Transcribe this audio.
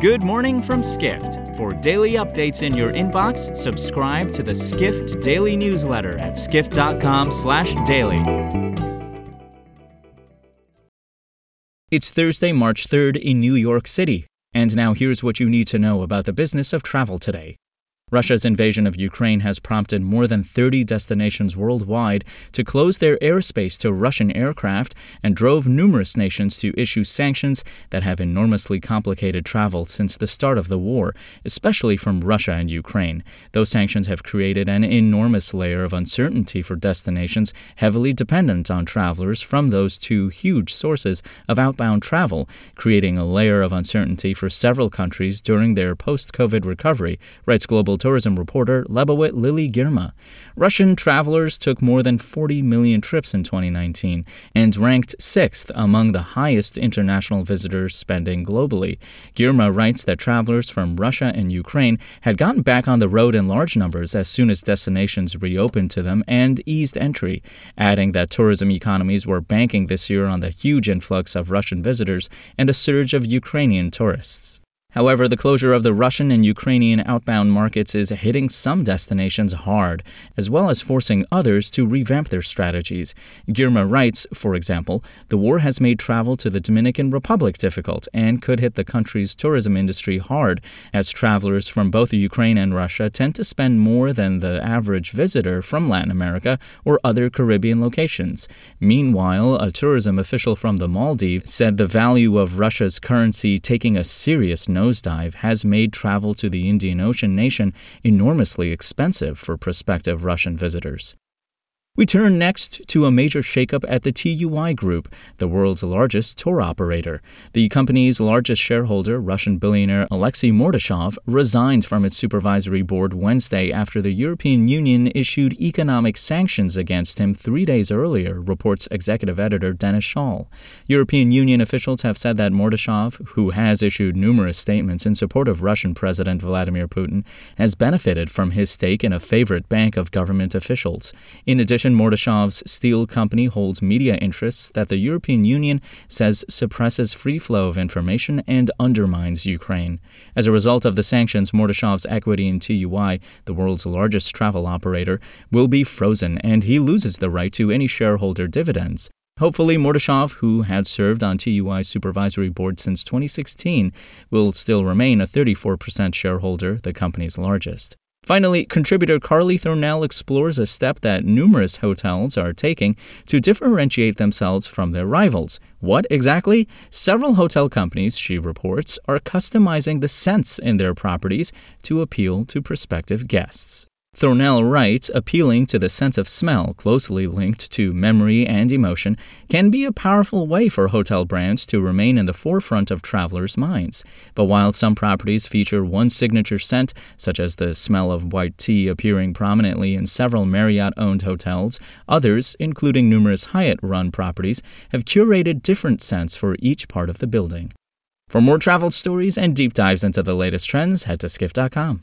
Good morning from Skift. For daily updates in your inbox, subscribe to the Skift Daily newsletter at skift.com/daily. It's Thursday, March 3rd in New York City. And now here's what you need to know about the business of travel today. Russia's invasion of Ukraine has prompted more than 30 destinations worldwide to close their airspace to Russian aircraft and drove numerous nations to issue sanctions that have enormously complicated travel since the start of the war, especially from Russia and Ukraine. Those sanctions have created an enormous layer of uncertainty for destinations heavily dependent on travelers from those two huge sources of outbound travel, creating a layer of uncertainty for several countries during their post COVID recovery, writes Global tourism reporter Lebawit Lily Girma. Russian travelers took more than 40 million trips in 2019 and ranked sixth among the highest international visitors spending globally. Girma writes that travelers from Russia and Ukraine had gotten back on the road in large numbers as soon as destinations reopened to them and eased entry, adding that tourism economies were banking this year on the huge influx of Russian visitors and a surge of Ukrainian tourists. However, the closure of the Russian and Ukrainian outbound markets is hitting some destinations hard, as well as forcing others to revamp their strategies. Girma writes, for example, the war has made travel to the Dominican Republic difficult and could hit the country's tourism industry hard, as travelers from both Ukraine and Russia tend to spend more than the average visitor from Latin America or other Caribbean locations. Meanwhile, a tourism official from the Maldives said the value of Russia's currency taking a serious nosedive has made travel to the Indian Ocean nation enormously expensive for prospective Russian visitors. We turn next to a major shakeup at the TUI Group, the world's largest tour operator. The company's largest shareholder, Russian billionaire Alexei Mordashov, resigned from its supervisory board Wednesday after the European Union issued economic sanctions against him three days earlier, reports executive editor Dennis Schaal. European Union officials have said that Mordashov, who has issued numerous statements in support of Russian President Vladimir Putin, has benefited from his stake in a favorite bank of government officials. In addition, addition, Mordashov's steel company holds media interests that the European Union says suppresses free flow of information and undermines Ukraine. As a result of the sanctions, Mordashov's equity in TUI, the world's largest travel operator, will be frozen and he loses the right to any shareholder dividends. Hopefully, Mordashov, who had served on TUI's supervisory board since 2016, will still remain a 34% shareholder, the company's largest. Finally, contributor Carley Thornell explores a step that numerous hotels are taking to differentiate themselves from their rivals. What exactly? Several hotel companies, she reports, are customizing the scents in their properties to appeal to prospective guests. Thornell writes appealing to the sense of smell, closely linked to memory and emotion, can be a powerful way for hotel brands to remain in the forefront of travelers' minds. But while some properties feature one signature scent, such as the smell of white tea appearing prominently in several Marriott owned hotels, others, including numerous Hyatt run properties, have curated different scents for each part of the building. For more travel stories and deep dives into the latest trends, head to skift.com.